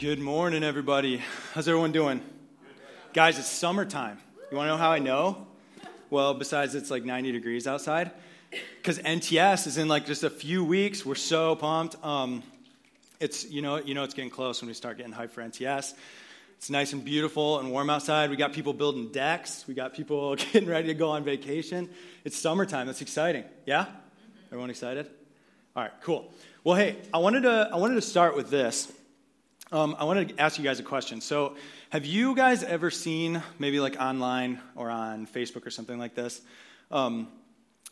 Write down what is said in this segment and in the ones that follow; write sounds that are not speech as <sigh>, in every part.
Good morning, everybody. How's everyone doing? Guys, it's summertime. You want to know how I know? Well, besides it's like 90 degrees outside, because NTS is in like just a few weeks. We're so pumped. Um, it's you know you know it's getting close when we start getting hyped for NTS. It's nice and beautiful and warm outside. We got people building decks. We got people <laughs> getting ready to go on vacation. It's summertime. That's exciting. Yeah? Everyone excited? All right, cool. Well, hey, I wanted to I wanted to start with this. Um, I wanted to ask you guys a question. So, have you guys ever seen, maybe like online or on Facebook or something like this, um,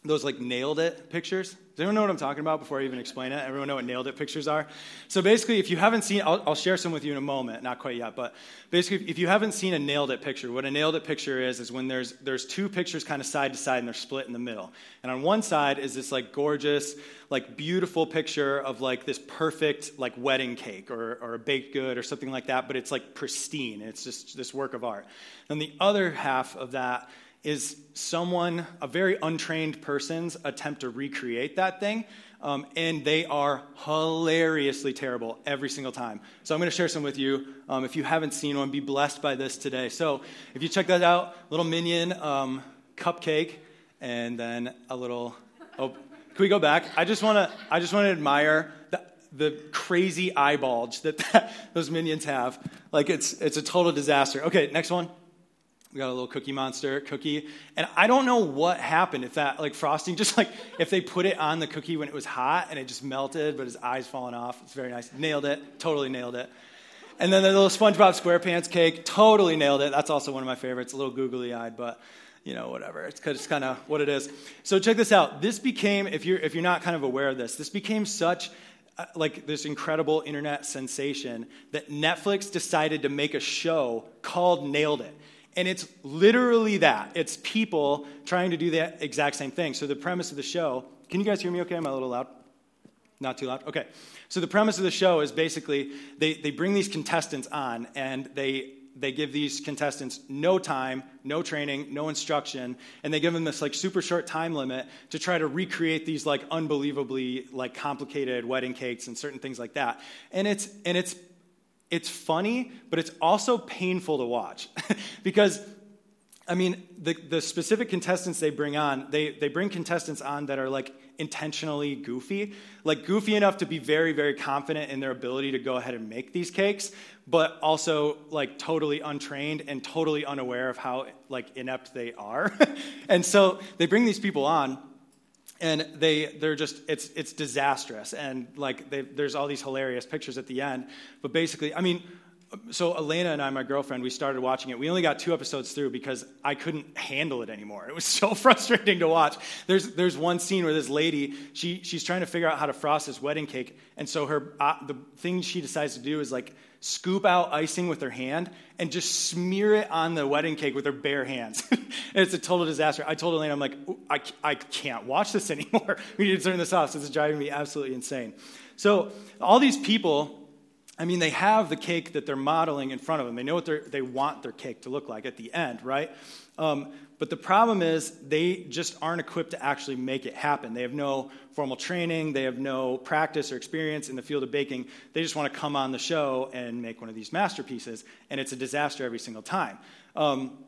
those like nailed it pictures? Does anyone know what I'm talking about before I even explain it? Everyone know what nailed it pictures are? So basically, if you haven't seen, I'll, I'll, share some with you in a moment, not quite yet, but basically, if you haven't seen a nailed it picture, what a nailed it picture is, is when there's, there's two pictures kind of side to side and they're split in the middle. And on one side is this like gorgeous, like beautiful picture of like this perfect like wedding cake or, or a baked good or something like that, but it's like pristine. It's just this work of art. And the other half of that is someone, a very untrained person's attempt to recreate that thing. Um, and they are hilariously terrible every single time. So I'm going to share some with you. Um, if you haven't seen one, be blessed by this today. So if you check that out, little minion um, cupcake, and then a little. Oh, can we go back? I just want to. I just want to admire the, the crazy eye bulge that, that <laughs> those minions have. Like it's it's a total disaster. Okay, next one. We got a little Cookie Monster cookie. And I don't know what happened if that, like frosting, <laughs> just like if they put it on the cookie when it was hot and it just melted, but his eyes falling off. It's very nice. Nailed it. Totally nailed it. And then the little SpongeBob SquarePants cake. Totally nailed it. That's also one of my favorites. A little googly eyed, but you know, whatever. It's, it's kind of what it is. So check this out. This became, if you're, if you're not kind of aware of this, this became such uh, like this incredible internet sensation that Netflix decided to make a show called Nailed It. And it's literally that. It's people trying to do the exact same thing. So the premise of the show, can you guys hear me okay? Am I a little loud? Not too loud? Okay. So the premise of the show is basically they, they bring these contestants on and they they give these contestants no time, no training, no instruction, and they give them this like super short time limit to try to recreate these like unbelievably like complicated wedding cakes and certain things like that. And it's and it's it's funny, but it's also painful to watch <laughs> because I mean, the, the specific contestants they bring on, they, they bring contestants on that are like intentionally goofy, like goofy enough to be very, very confident in their ability to go ahead and make these cakes, but also like totally untrained and totally unaware of how like inept they are. <laughs> and so they bring these people on and they they're just it's it's disastrous. And like there's all these hilarious pictures at the end. But basically i mean so elena and i my girlfriend we started watching it. We only got two episodes through because i couldn't handle it anymore. It was <laughs> so frustrating to watch. There's there's one scene where this lady she she's trying to figure out how to frost this wedding cake. And so her uh, the thing she decides to do is like scoop out icing with her hand and just smear it on the wedding cake with her bare hands. and <laughs> it's a total disaster. I told Elaine, I'm like, I, I can't watch this <laughs> anymore. we need to turn this off. So is driving me absolutely insane. So all these people, I mean, they have the cake that they're modeling in front of them. They know what they want their cake to look like at the end, right? Um, but the problem is they just aren't equipped to actually make it happen. They have no formal training, they have no practice or experience in the field of baking. They just want to come on the show and make one of these masterpieces, and it's a disaster every single time. Um,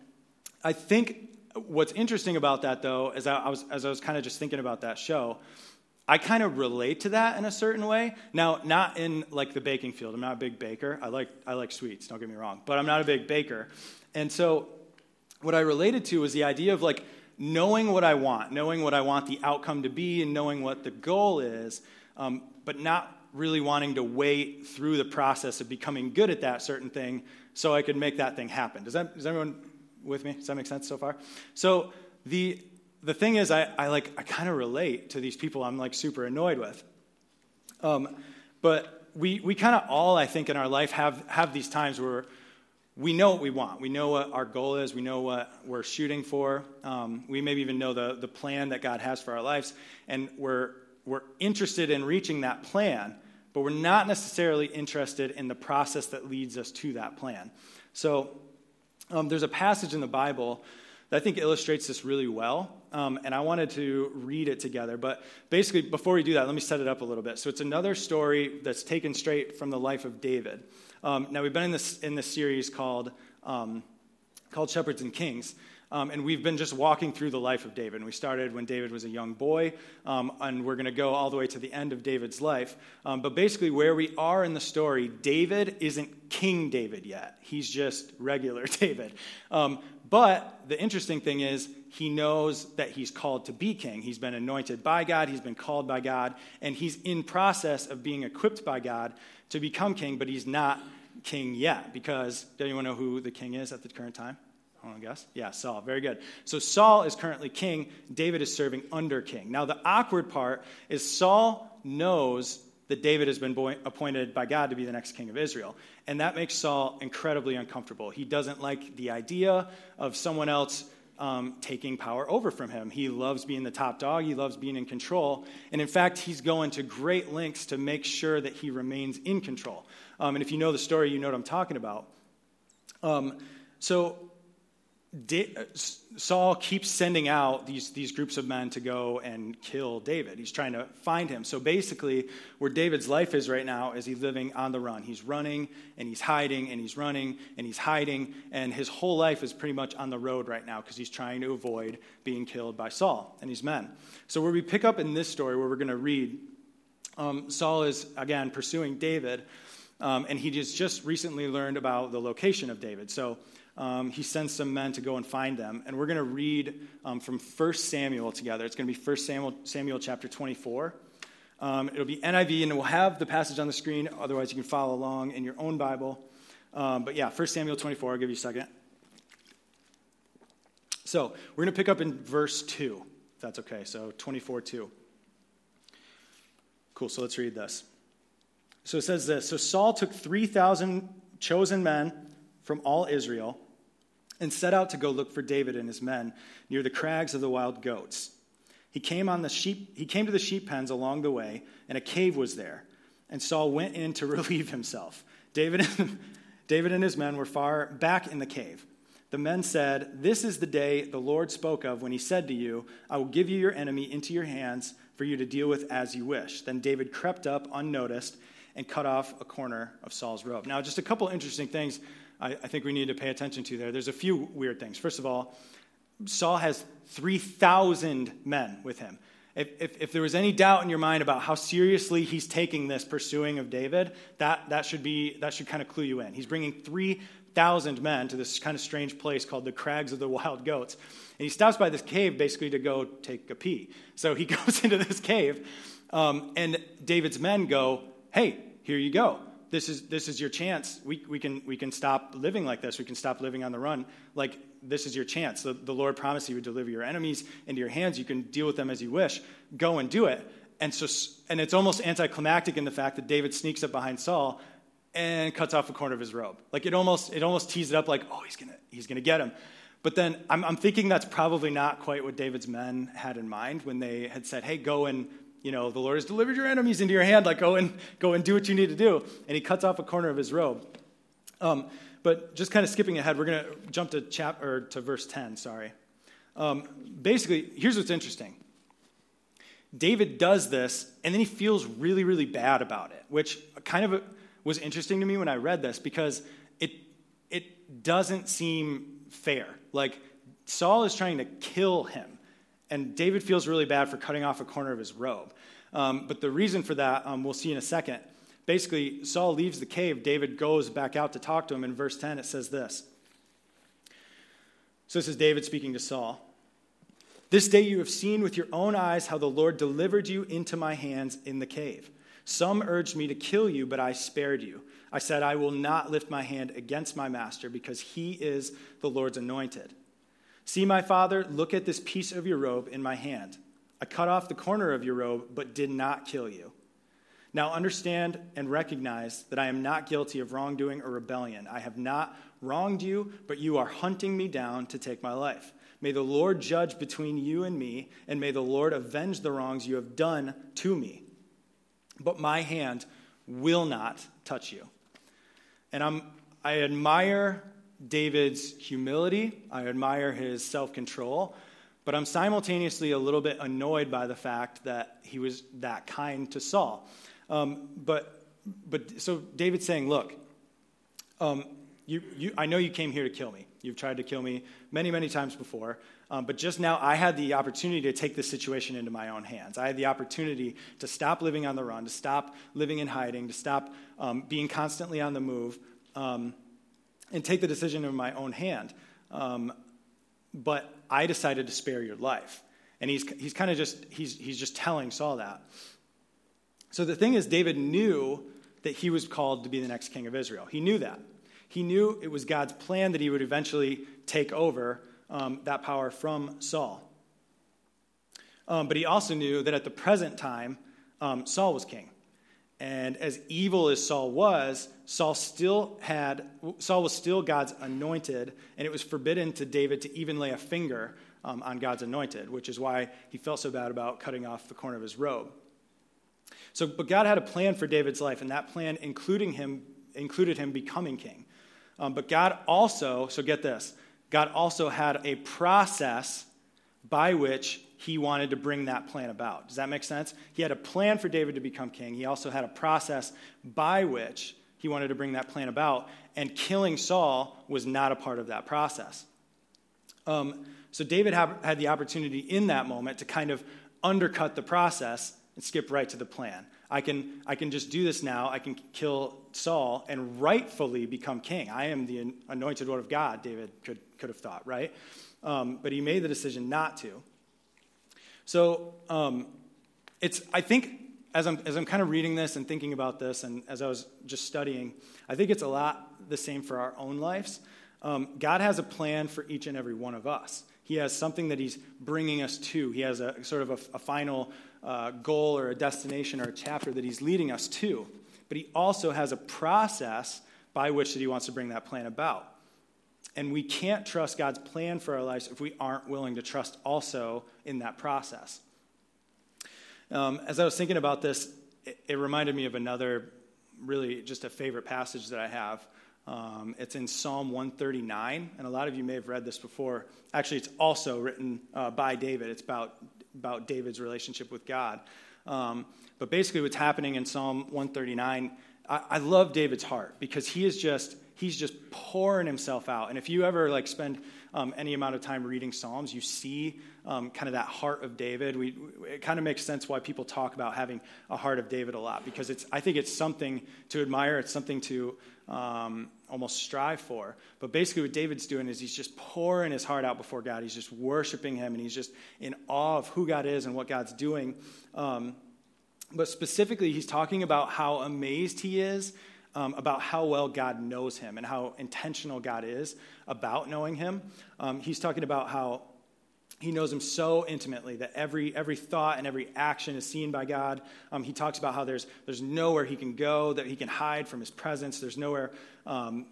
I think what's interesting about that, though, is I was, as I was kind of just thinking about that show, I kind of relate to that in a certain way. Now, not in like the baking field. I'm not a big baker. I like I like sweets. Don't get me wrong, but I'm not a big baker. And so what I related to was the idea of like knowing what I want, knowing what I want the outcome to be, and knowing what the goal is, um, but not really wanting to wait through the process of becoming good at that certain thing so I could make that thing happen. Does that, is everyone with me? Does that make sense so far? So the, the thing is, I, I like, I kind of relate to these people I'm like super annoyed with. Um, but we, we kind of all, I think, in our life have, have these times where we know what we want. We know what our goal is. We know what we're shooting for. Um, we maybe even know the, the plan that God has for our lives. And we're, we're interested in reaching that plan, but we're not necessarily interested in the process that leads us to that plan. So um, there's a passage in the Bible that I think illustrates this really well. Um, and I wanted to read it together. But basically, before we do that, let me set it up a little bit. So it's another story that's taken straight from the life of David. Um, now, we've been in this, in this series called, um, called Shepherds and Kings. Um, and we've been just walking through the life of David. And we started when David was a young boy, um, and we're going to go all the way to the end of David's life. Um, but basically, where we are in the story, David isn't King David yet. He's just regular <laughs> David. Um, but the interesting thing is, he knows that he's called to be king. He's been anointed by God, he's been called by God, and he's in process of being equipped by God to become king, but he's not king yet because, do anyone know who the king is at the current time? I want to guess? Yeah, Saul. Very good. So Saul is currently king. David is serving under king. Now, the awkward part is Saul knows that David has been appointed by God to be the next king of Israel. And that makes Saul incredibly uncomfortable. He doesn't like the idea of someone else um, taking power over from him. He loves being the top dog, he loves being in control. And in fact, he's going to great lengths to make sure that he remains in control. Um, and if you know the story, you know what I'm talking about. Um, so Saul keeps sending out these, these groups of men to go and kill David. He's trying to find him. So basically, where David's life is right now is he's living on the run. He's running and he's hiding and he's running and he's hiding. And his whole life is pretty much on the road right now because he's trying to avoid being killed by Saul and his men. So, where we pick up in this story, where we're going to read, um, Saul is again pursuing David. Um, and he just, just recently learned about the location of David. So, um, he sends some men to go and find them. And we're going to read um, from 1 Samuel together. It's going to be 1 Samuel, Samuel chapter 24. Um, it'll be NIV, and we'll have the passage on the screen. Otherwise, you can follow along in your own Bible. Um, but yeah, 1 Samuel 24. I'll give you a second. So we're going to pick up in verse 2, if that's okay. So 24 2. Cool, so let's read this. So it says this So Saul took 3,000 chosen men from all Israel and set out to go look for David and his men near the crags of the wild goats. He came, on the sheep, he came to the sheep pens along the way, and a cave was there. And Saul went in to <laughs> relieve himself. David and, <laughs> David and his men were far back in the cave. The men said, This is the day the Lord spoke of when he said to you, I will give you your enemy into your hands for you to deal with as you wish. Then David crept up unnoticed and cut off a corner of Saul's robe. Now, just a couple interesting things I, I think we need to pay attention to there. There's a few weird things. First of all, Saul has 3,000 men with him. If, if, if, there was any doubt in your mind about how seriously he's taking this pursuing of David, that, that should be that should kind of clue you in. He's bringing 3,000 men to this kind of strange place called the Crags of the Wild Goats. And he stops by this cave basically to go take a pee. So he <laughs> goes into this cave, um, and David's men go, Hey, here you go this is this is your chance. We, we can we can stop living like this. We can stop living on the run. Like this is your chance. The, the Lord promised He would deliver your enemies into your hands. You can deal with them as you wish. Go and do it. And so and it's almost anticlimactic in the fact that David sneaks up behind Saul and cuts off a corner of his robe. Like it almost it almost tees it up like oh he's gonna he's gonna get him. But then I'm, I'm thinking that's probably not quite what David's men had in mind when they had said, hey, go and you know, the Lord has delivered your enemies into your hand. Like, go and go and do what you need to do. And he cuts off a corner of his robe. Um, but just kind of skipping ahead, we're going to jump to chap or to verse 10. Sorry. Um, basically, here's what's interesting. David does this, and then he feels really, really bad about it, which kind of was interesting to me when I read this because it it doesn't seem fair. Like Saul is trying to kill him and David feels really bad for cutting off a corner of his robe. Um, but the reason for that, um, we'll see in a second. Basically, Saul leaves the cave. David goes back out to talk to him. In verse 10, it says this. So this is David speaking to Saul. This day you have seen with your own eyes how the Lord delivered you into my hands in the cave. Some urged me to kill you, but I spared you. I said, I will not lift my hand against my master because he is the Lord's anointed. See, my father, look at this piece of your robe in my hand. I cut off the corner of your robe, but did not kill you. Now understand and recognize that I am not guilty of wrongdoing or rebellion. I have not wronged you, but you are hunting me down to take my life. May the Lord judge between you and me, and may the Lord avenge the wrongs you have done to me. But my hand will not touch you. And I'm, I admire David's humility, I admire his self control, but I'm simultaneously a little bit annoyed by the fact that he was that kind to Saul. Um, but, but so David's saying, Look, um, you, you, I know you came here to kill me. You've tried to kill me many, many times before. Um, but just now, I had the opportunity to take this situation into my own hands. I had the opportunity to stop living on the run, to stop living in hiding, to stop um, being constantly on the move, um, and take the decision in my own hand. Um, but I decided to spare your life. And he's, he's kind of just, he's, he's just telling Saul that. So the thing is, David knew that he was called to be the next king of Israel. He knew that. He knew it was God's plan that he would eventually take over um, that power from Saul. Um, but he also knew that at the present time, um, Saul was king. And as evil as Saul was, Saul still had Saul was still God's anointed, and it was forbidden to David to even lay a finger um, on God's anointed, which is why he felt so bad about cutting off the corner of his robe. So, but God had a plan for David's life, and that plan including him included him becoming king. Um, but God also, so get this, God also had a process by which he wanted to bring that plan about. Does that make sense? He had a plan for David to become king. He also had a process by which he wanted to bring that plan about, and killing Saul was not a part of that process. Um, so David had, the opportunity in that moment to kind of undercut the process and skip right to the plan. I can, I can just do this now. I can kill Saul and rightfully become king. I am the anointed one of God, David could, could have thought, right? Um, but he made the decision not to. So um, it's, I think, as I'm, as I'm kind of reading this and thinking about this, and as I was just studying, I think it's a lot the same for our own lives. Um, God has a plan for each and every one of us. He has something that He's bringing us to. He has a sort of a, a final uh, goal or a destination or a chapter that He's leading us to. But He also has a process by which that He wants to bring that plan about. And we can't trust God's plan for our lives if we aren't willing to trust also in that process. Um, as I was thinking about this, it, it, reminded me of another, really just a favorite passage that I have. Um, it's in Psalm 139, and a lot of you may have read this before. Actually, it's also written uh, by David. It's about, about David's relationship with God. Um, but basically, what's happening in Psalm 139, I, I love David's heart because he is just he's just pouring himself out. And if you ever like spend um, any amount of time reading Psalms, you see um, kind of that heart of David. We, it kind of makes sense why people talk about having a heart of David a lot because it's, I think it's something to admire. It's something to um, almost strive for. But basically, what David's doing is he's just pouring his heart out before God. He's just worshiping Him, and he's just in awe of who God is and what God's doing. Um, but specifically, he's talking about how amazed he is um, about how well God knows him and how intentional God is about knowing him. Um, he's talking about how he knows him so intimately that every, every thought and every action is seen by God. Um, he talks about how there's, there's nowhere he can go that he can hide from his presence. There's nowhere um,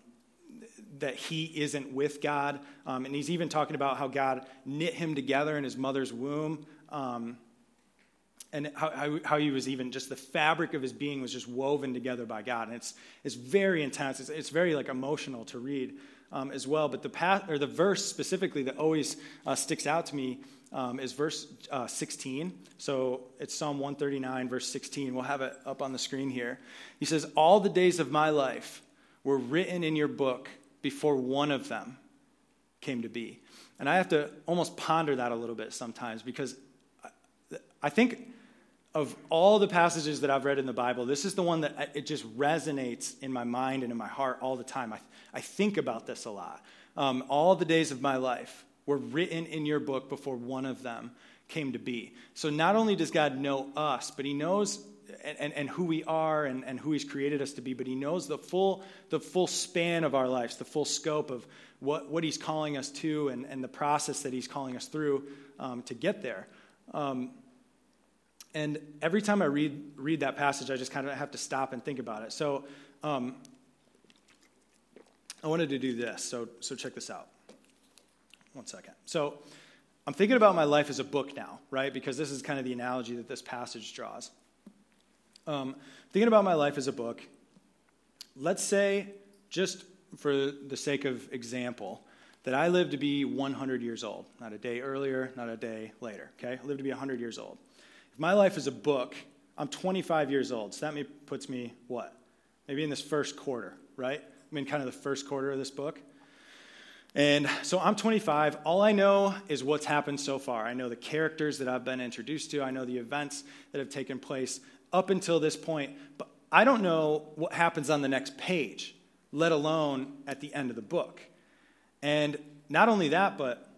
that he isn't with God. Um, and he's even talking about how God knit him together in his mother's womb. Um, and how, how, he was even just the fabric of his being was just woven together by God. And it's, it's very intense. It's, it's very like emotional to read um, as well. But the path, or the verse specifically that always uh, sticks out to me um, is verse uh, 16. So it's Psalm 139, verse 16. We'll have it up on the screen here. He says, All the days of my life were written in your book before one of them came to be. And I have to almost ponder that a little bit sometimes because I think of all the passages that I've read in the Bible, this is the one that it just resonates in my mind and in my heart all the time. I, I think about this a lot. Um, all the days of my life were written in your book before one of them came to be. So not only does God know us, but He knows and, and, and, who we are and, and who He's created us to be, but He knows the full, the full span of our lives, the full scope of what, what He's calling us to and, and the process that He's calling us through um, to get there. Um, and every time I read, read that passage, I just kind of have to stop and think about it. So um, I wanted to do this. So, so check this out. One second. So I'm thinking about my life as a book now, right? Because this is kind of the analogy that this passage draws. Um, thinking about my life as a book, let's say just for the sake of example, that I live to be 100 years old, not a day earlier, not a day later, okay? I live to be 100 years old. If my life is a book, I'm 25 years old, so that puts me what? Maybe in this first quarter, right? I'm in kind of the first quarter of this book. And so I'm 25. All I know is what's happened so far. I know the characters that I've been introduced to, I know the events that have taken place up until this point, but I don't know what happens on the next page, let alone at the end of the book. And not only that, but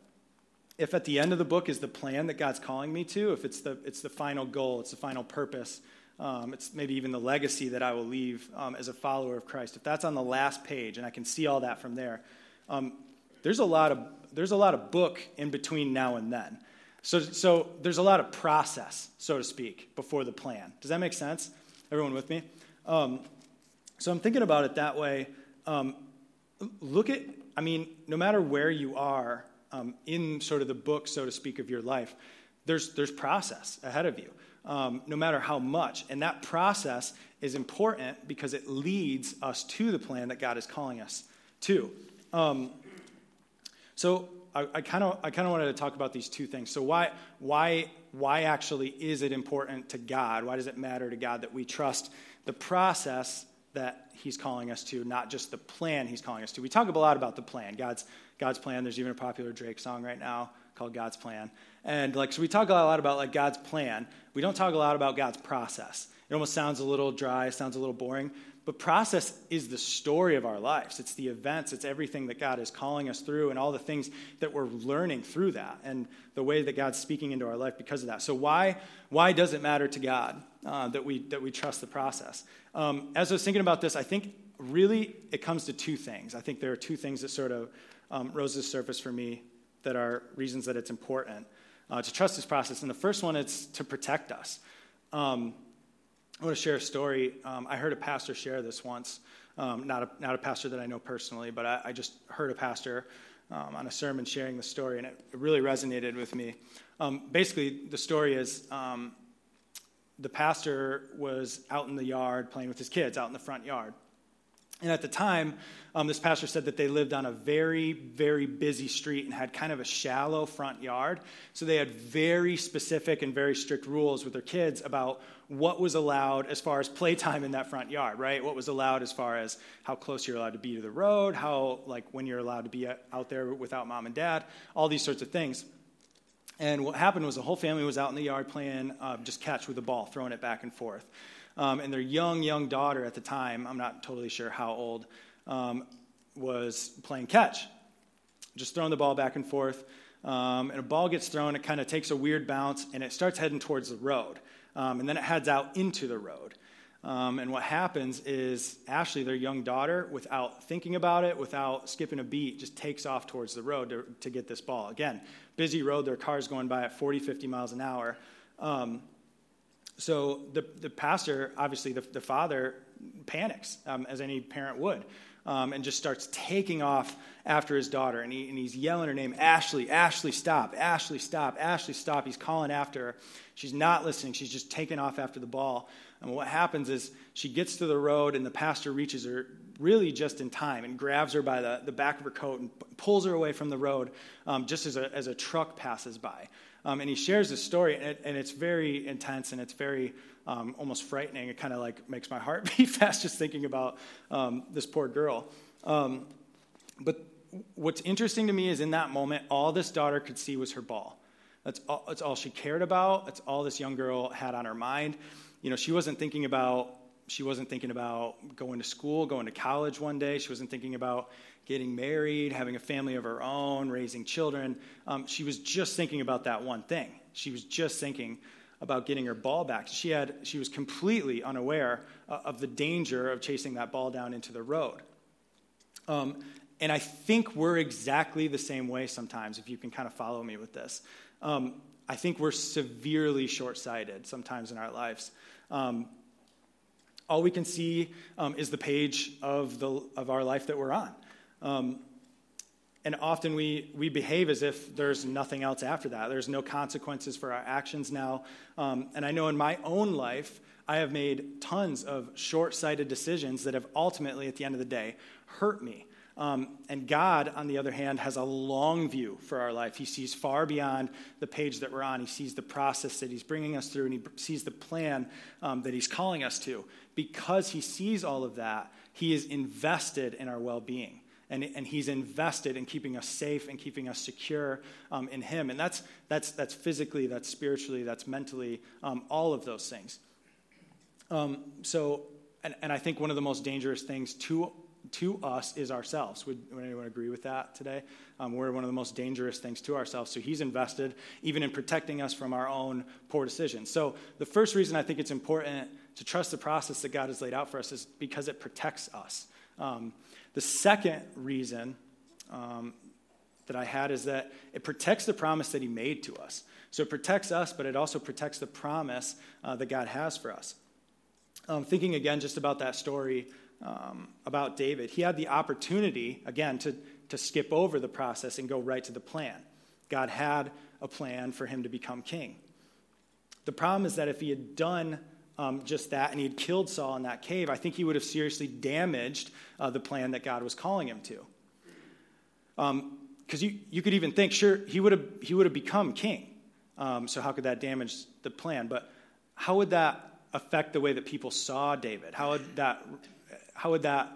if at the end of the book is the plan that God's calling me to, if it's the, it's the final goal, it's the final purpose, um, it's maybe even the legacy that I will leave um, as a follower of Christ, if that's on the last page and I can see all that from there, um, there's, a lot of, there's a lot of book in between now and then. So, so there's a lot of process, so to speak, before the plan. Does that make sense? Everyone with me? Um, so I'm thinking about it that way. Um, look at I mean, no matter where you are um, in sort of the book, so to speak, of your life, there's, there's process ahead of you, um, no matter how much. And that process is important because it leads us to the plan that God is calling us to. Um, so I kind of I kind of wanted to talk about these two things. So why why why actually is it important to God? Why does it matter to God that we trust the process that he's calling us to, not just the plan he's calling us to. We talk a lot about the plan, God's, God's plan. There's even a popular Drake song right now called God's Plan. And like, so we talk a lot about like God's plan. We don't talk a lot about God's process. It almost sounds a little dry, sounds a little boring. But process is the story of our lives. It's the events, it's everything that God is calling us through, and all the things that we're learning through that, and the way that God's speaking into our life because of that. So, why, why does it matter to God uh, that, we, that we trust the process? Um, as I was thinking about this, I think really it comes to two things. I think there are two things that sort of um, rose to the surface for me that are reasons that it's important uh, to trust this process. And the first one is to protect us. Um, I want to share a story. Um, I heard a pastor share this once. Um, not, a, not a pastor that I know personally, but I, I just heard a pastor um, on a sermon sharing the story, and it, it really resonated with me. Um, basically, the story is um, the pastor was out in the yard playing with his kids, out in the front yard. And at the time, um, this pastor said that they lived on a very, very busy street and had kind of a shallow front yard. So they had very specific and very strict rules with their kids about what was allowed as far as playtime in that front yard, right? What was allowed as far as how close you're allowed to be to the road, how, like, when you're allowed to be out there without mom and dad, all these sorts of things. And what happened was the whole family was out in the yard playing uh, just catch with the ball, throwing it back and forth. Um, and their young, young daughter at the time, I'm not totally sure how old, um, was playing catch, just throwing the ball back and forth. Um, and a ball gets thrown, it kind of takes a weird bounce, and it starts heading towards the road. Um, and then it heads out into the road. Um, and what happens is Ashley, their young daughter, without thinking about it, without skipping a beat, just takes off towards the road to, to get this ball. Again, busy road, their car's going by at 40, 50 miles an hour. Um, so the, the pastor, obviously the, the father, panics, um, as any parent would, um, and just starts taking off after his daughter. And, he, and he's yelling her name, Ashley, Ashley, stop, Ashley, stop, Ashley, stop. He's calling after her. She's not listening. She's just taking off after the ball. And what happens is she gets to the road, and the pastor reaches her really just in time and grabs her by the, the back of her coat and pulls her away from the road um, just as a, as a truck passes by. Um, and he shares this story, and, it, and, it's very intense and it's very um, almost frightening. It kind of like makes my heart <laughs> beat fast just thinking about um, this poor girl. Um, but what's interesting to me is in that moment, all this daughter could see was her ball. That's all, that's all she cared about. That's all this young girl had on her mind. You know, she wasn't thinking about she wasn't thinking about going to school, going to college one day. She wasn't thinking about getting married, having a family of her own, raising children. Um, she was just thinking about that one thing. She was just thinking about getting her ball back. She, had, she was completely unaware uh, of the danger of chasing that ball down into the road. Um, and I think we're exactly the same way sometimes, if you can kind of follow me with this. Um, I think we're severely short sighted sometimes in our lives. Um, all we can see um, is the page of, the, of our life that we're on. Um, and often we, we behave as if there's nothing else after that. There's no consequences for our actions now. Um, and I know in my own life, I have made tons of short sighted decisions that have ultimately, at the end of the day, hurt me. Um, and God, on the other hand, has a long view for our life. He sees far beyond the page that we're on. He sees the process that He's bringing us through, and He sees the plan um, that He's calling us to. Because He sees all of that, He is invested in our well being. And, and, he's invested in keeping us safe and keeping us secure um, in him. And that's, that's, that's physically, that's spiritually, that's mentally, um, all of those things. Um, so, and, and I think one of the most dangerous things to to us is ourselves. Would, would anyone agree with that today? Um, we're one of the most dangerous things to ourselves. So he's invested even in protecting us from our own poor decisions. So the first reason I think it's important to trust the process that God has laid out for us is because it protects us. Um, the second reason um, that I had is that it protects the promise that he made to us. So it protects us, but it also protects the promise uh, that God has for us. Um, thinking again just about that story um, about David. He had the opportunity, again, to, to skip over the process and go right to the plan. God had a plan for him to become king. The problem is that if he had done um, just that and he had killed Saul in that cave, I think he would have seriously damaged uh, the plan that God was calling him to. Because um, you, you could even think, sure, he would have, he would have become king. Um, so how could that damage the plan? But how would that affect the way that people saw David? How would that how would that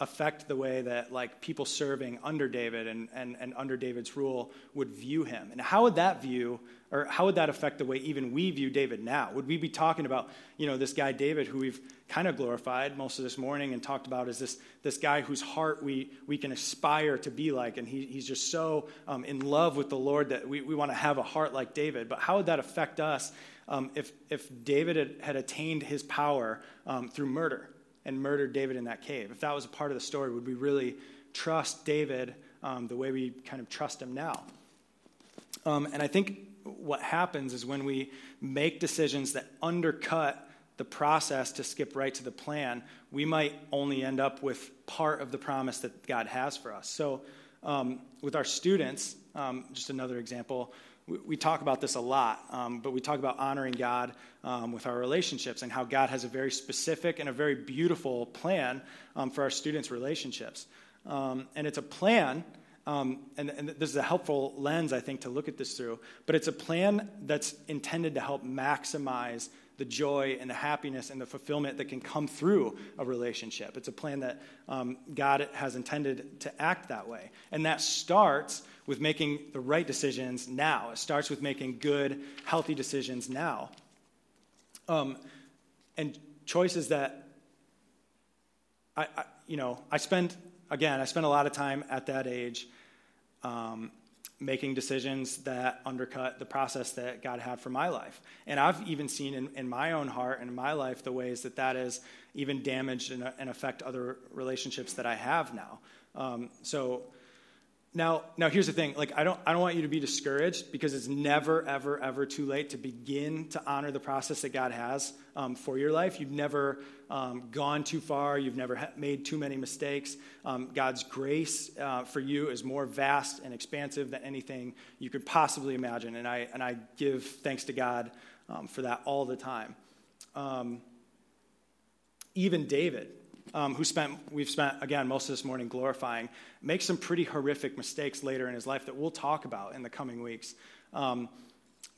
affect the way that like people serving under David and, and, and under David's rule would view him? And how would that view or how would that affect the way even we view David now? Would we be talking about, you know, this guy David who we've kind of glorified most of this morning and talked about as this, this guy whose heart we, we can aspire to be like, and he, he's just so um, in love with the Lord that we, we want to have a heart like David. But how would that affect us um, if, if David had, had attained his power um, through murder? And murdered David in that cave. If that was a part of the story, would we really trust David um, the way we kind of trust him now? Um, and I think what happens is when we make decisions that undercut the process to skip right to the plan, we might only end up with part of the promise that God has for us. So, um, with our students, um, just another example, we, talk about this a lot, um, but we talk about honoring God um, with our relationships and how God has a very specific and a very beautiful plan um, for our students' relationships. Um, and it's a plan, um, and, and this is a helpful lens, I think, to look at this through, but it's a plan that's intended to help maximize the joy and the happiness and the fulfillment that can come through a relationship. It's a plan that um, God has intended to act that way. And that starts with making the right decisions now. It starts with making good, healthy decisions now. Um, and choices that I, I, you know, I spent, again, I spent a lot of time at that age um, making decisions that undercut the process that God had for my life. And I've even seen in, in my own heart and in my life the ways that that has even damaged and, and affect other relationships that I have now. Um, so now, now here's the thing. Like, I don't, I don't want you to be discouraged because it's never, ever, ever too late to begin to honor the process that God has um, for your life. You've never um, gone too far. You've never ha- made too many mistakes. Um, God's grace uh, for you is more vast and expansive than anything you could possibly imagine. And I, and I give thanks to God um, for that all the time. Um, even David, um, who spent, we've spent, again, most of this morning glorifying, makes some pretty horrific mistakes later in his life that we'll talk about in the coming weeks. Um,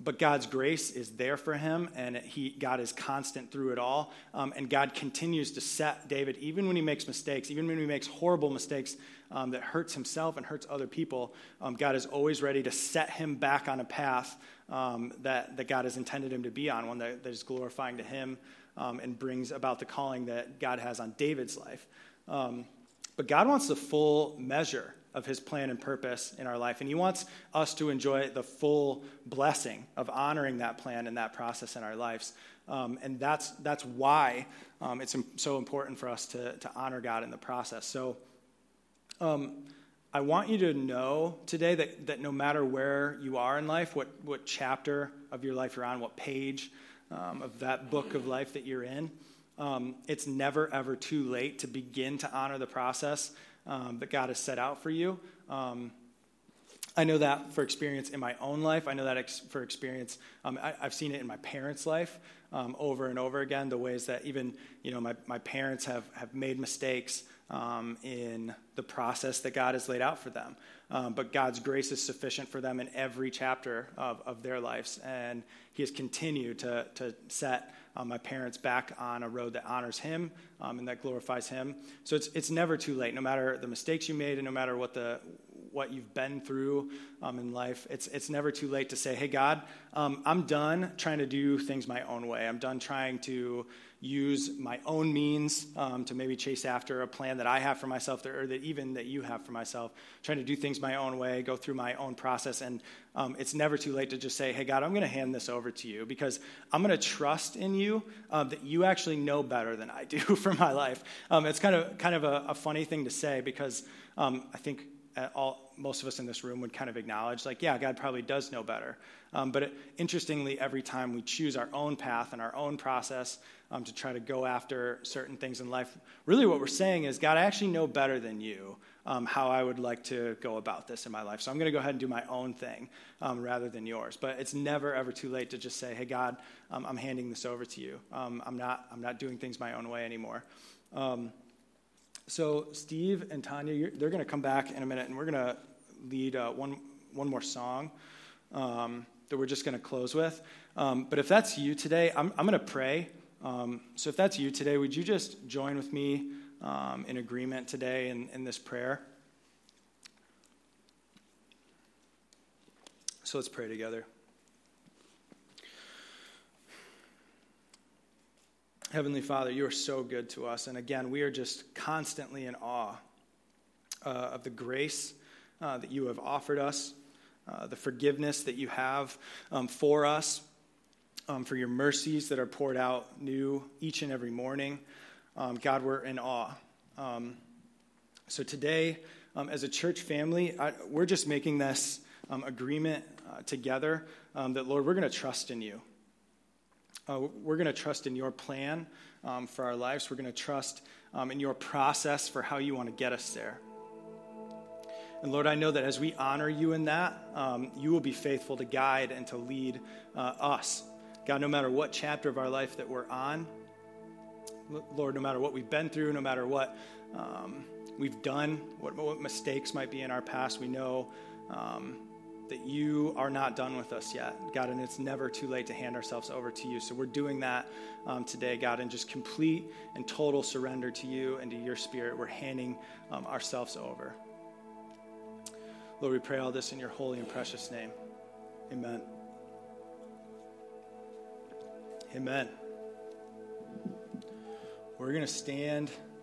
but God's grace is there for him, and he, God is constant through it all. Um, and God continues to set David, even when he makes mistakes, even when he makes horrible mistakes um, that hurts himself and hurts other people, um, God is always ready to set him back on a path um, that, that God has intended him to be on, one that, that is glorifying to him um, and brings about the calling that God has on David's life. Um, but God wants the full measure of his plan and purpose in our life. And he wants us to enjoy the full blessing of honoring that plan and that process in our lives. Um, and that's, that's why um, it's so important for us to, to honor God in the process. So um, I want you to know today that, that no matter where you are in life, what, what chapter of your life you're on, what page, um, of that book of life that you're in. Um, it's never, ever too late to begin to honor the process um, that God has set out for you. Um, I know that for experience in my own life. I know that ex- for experience, um, I, have seen it in my parents' life. um, over and over again, the ways that even, you know, my, my parents have, have made mistakes um, in the process that God has laid out for them. Um, but God's grace is sufficient for them in every chapter of, of their lives. And He has continued to, to set um, my parents back on a road that honors Him um, and that glorifies Him. So it's, it's never too late, no matter the mistakes you made and no matter what the what you've been through um, in life, it's, it's never too late to say, hey, God, um, I'm done trying to do things my own way. I'm done trying to use my own means um, to maybe chase after a plan that I have for myself, or that even that you have for myself, trying to do things my own way, go through my own process. And um, it's never too late to just say, hey, God, I'm going to hand this over to you because I'm going to trust in you um, that you actually know better than I do <laughs> for my life. Um, it's kind of, kind of a, a, funny thing to say because um, I think all, most of us in this room would kind of acknowledge, like, yeah, God probably does know better. Um, but it, interestingly, every time we choose our own path and our own process um, to try to go after certain things in life, really what we're saying is, God, I actually know better than you um, how I would like to go about this in my life. So I'm going to go ahead and do my own thing um, rather than yours. But it's never, ever too late to just say, hey, God, um, I'm handing this over to you. Um, I'm, not, I'm not doing things my own way anymore. So, Steve and Tanya, they're going to come back in a minute, and we're going to lead uh, one, one more song um, that we're just going to close with. Um, but if that's you today, I'm, I'm going to pray. Um, so, if that's you today, would you just join with me um, in agreement today in, in this prayer? So, let's pray together. Heavenly Father, you are so good to us. And again, we are just constantly in awe uh, of the grace uh, that you have offered us, uh, the forgiveness that you have um, for us, um, for your mercies that are poured out new each and every morning. Um, God, we're in awe. Um, so today, um, as a church family, I, we're just making this um, agreement uh, together that, Lord, we're going to trust in you. Uh, we're going to trust in your plan um, for our lives. We're going to trust um, in your process for how you want to get us there. And Lord, I know that as we honor you in that, um, you will be faithful to guide and to lead uh, us. God, no matter what chapter of our life that we're on, Lord, no matter what we've been through, no matter what um, we've done, what, what, mistakes might be in our past, we know um, that you are not done with us yet, God, and it's never too late to hand ourselves over to you. So we're doing that um, today, God, and just complete and total surrender to you and to your spirit. We're handing um, ourselves over. Lord, we pray all this in your holy and precious name. Amen. Amen. We're going to stand.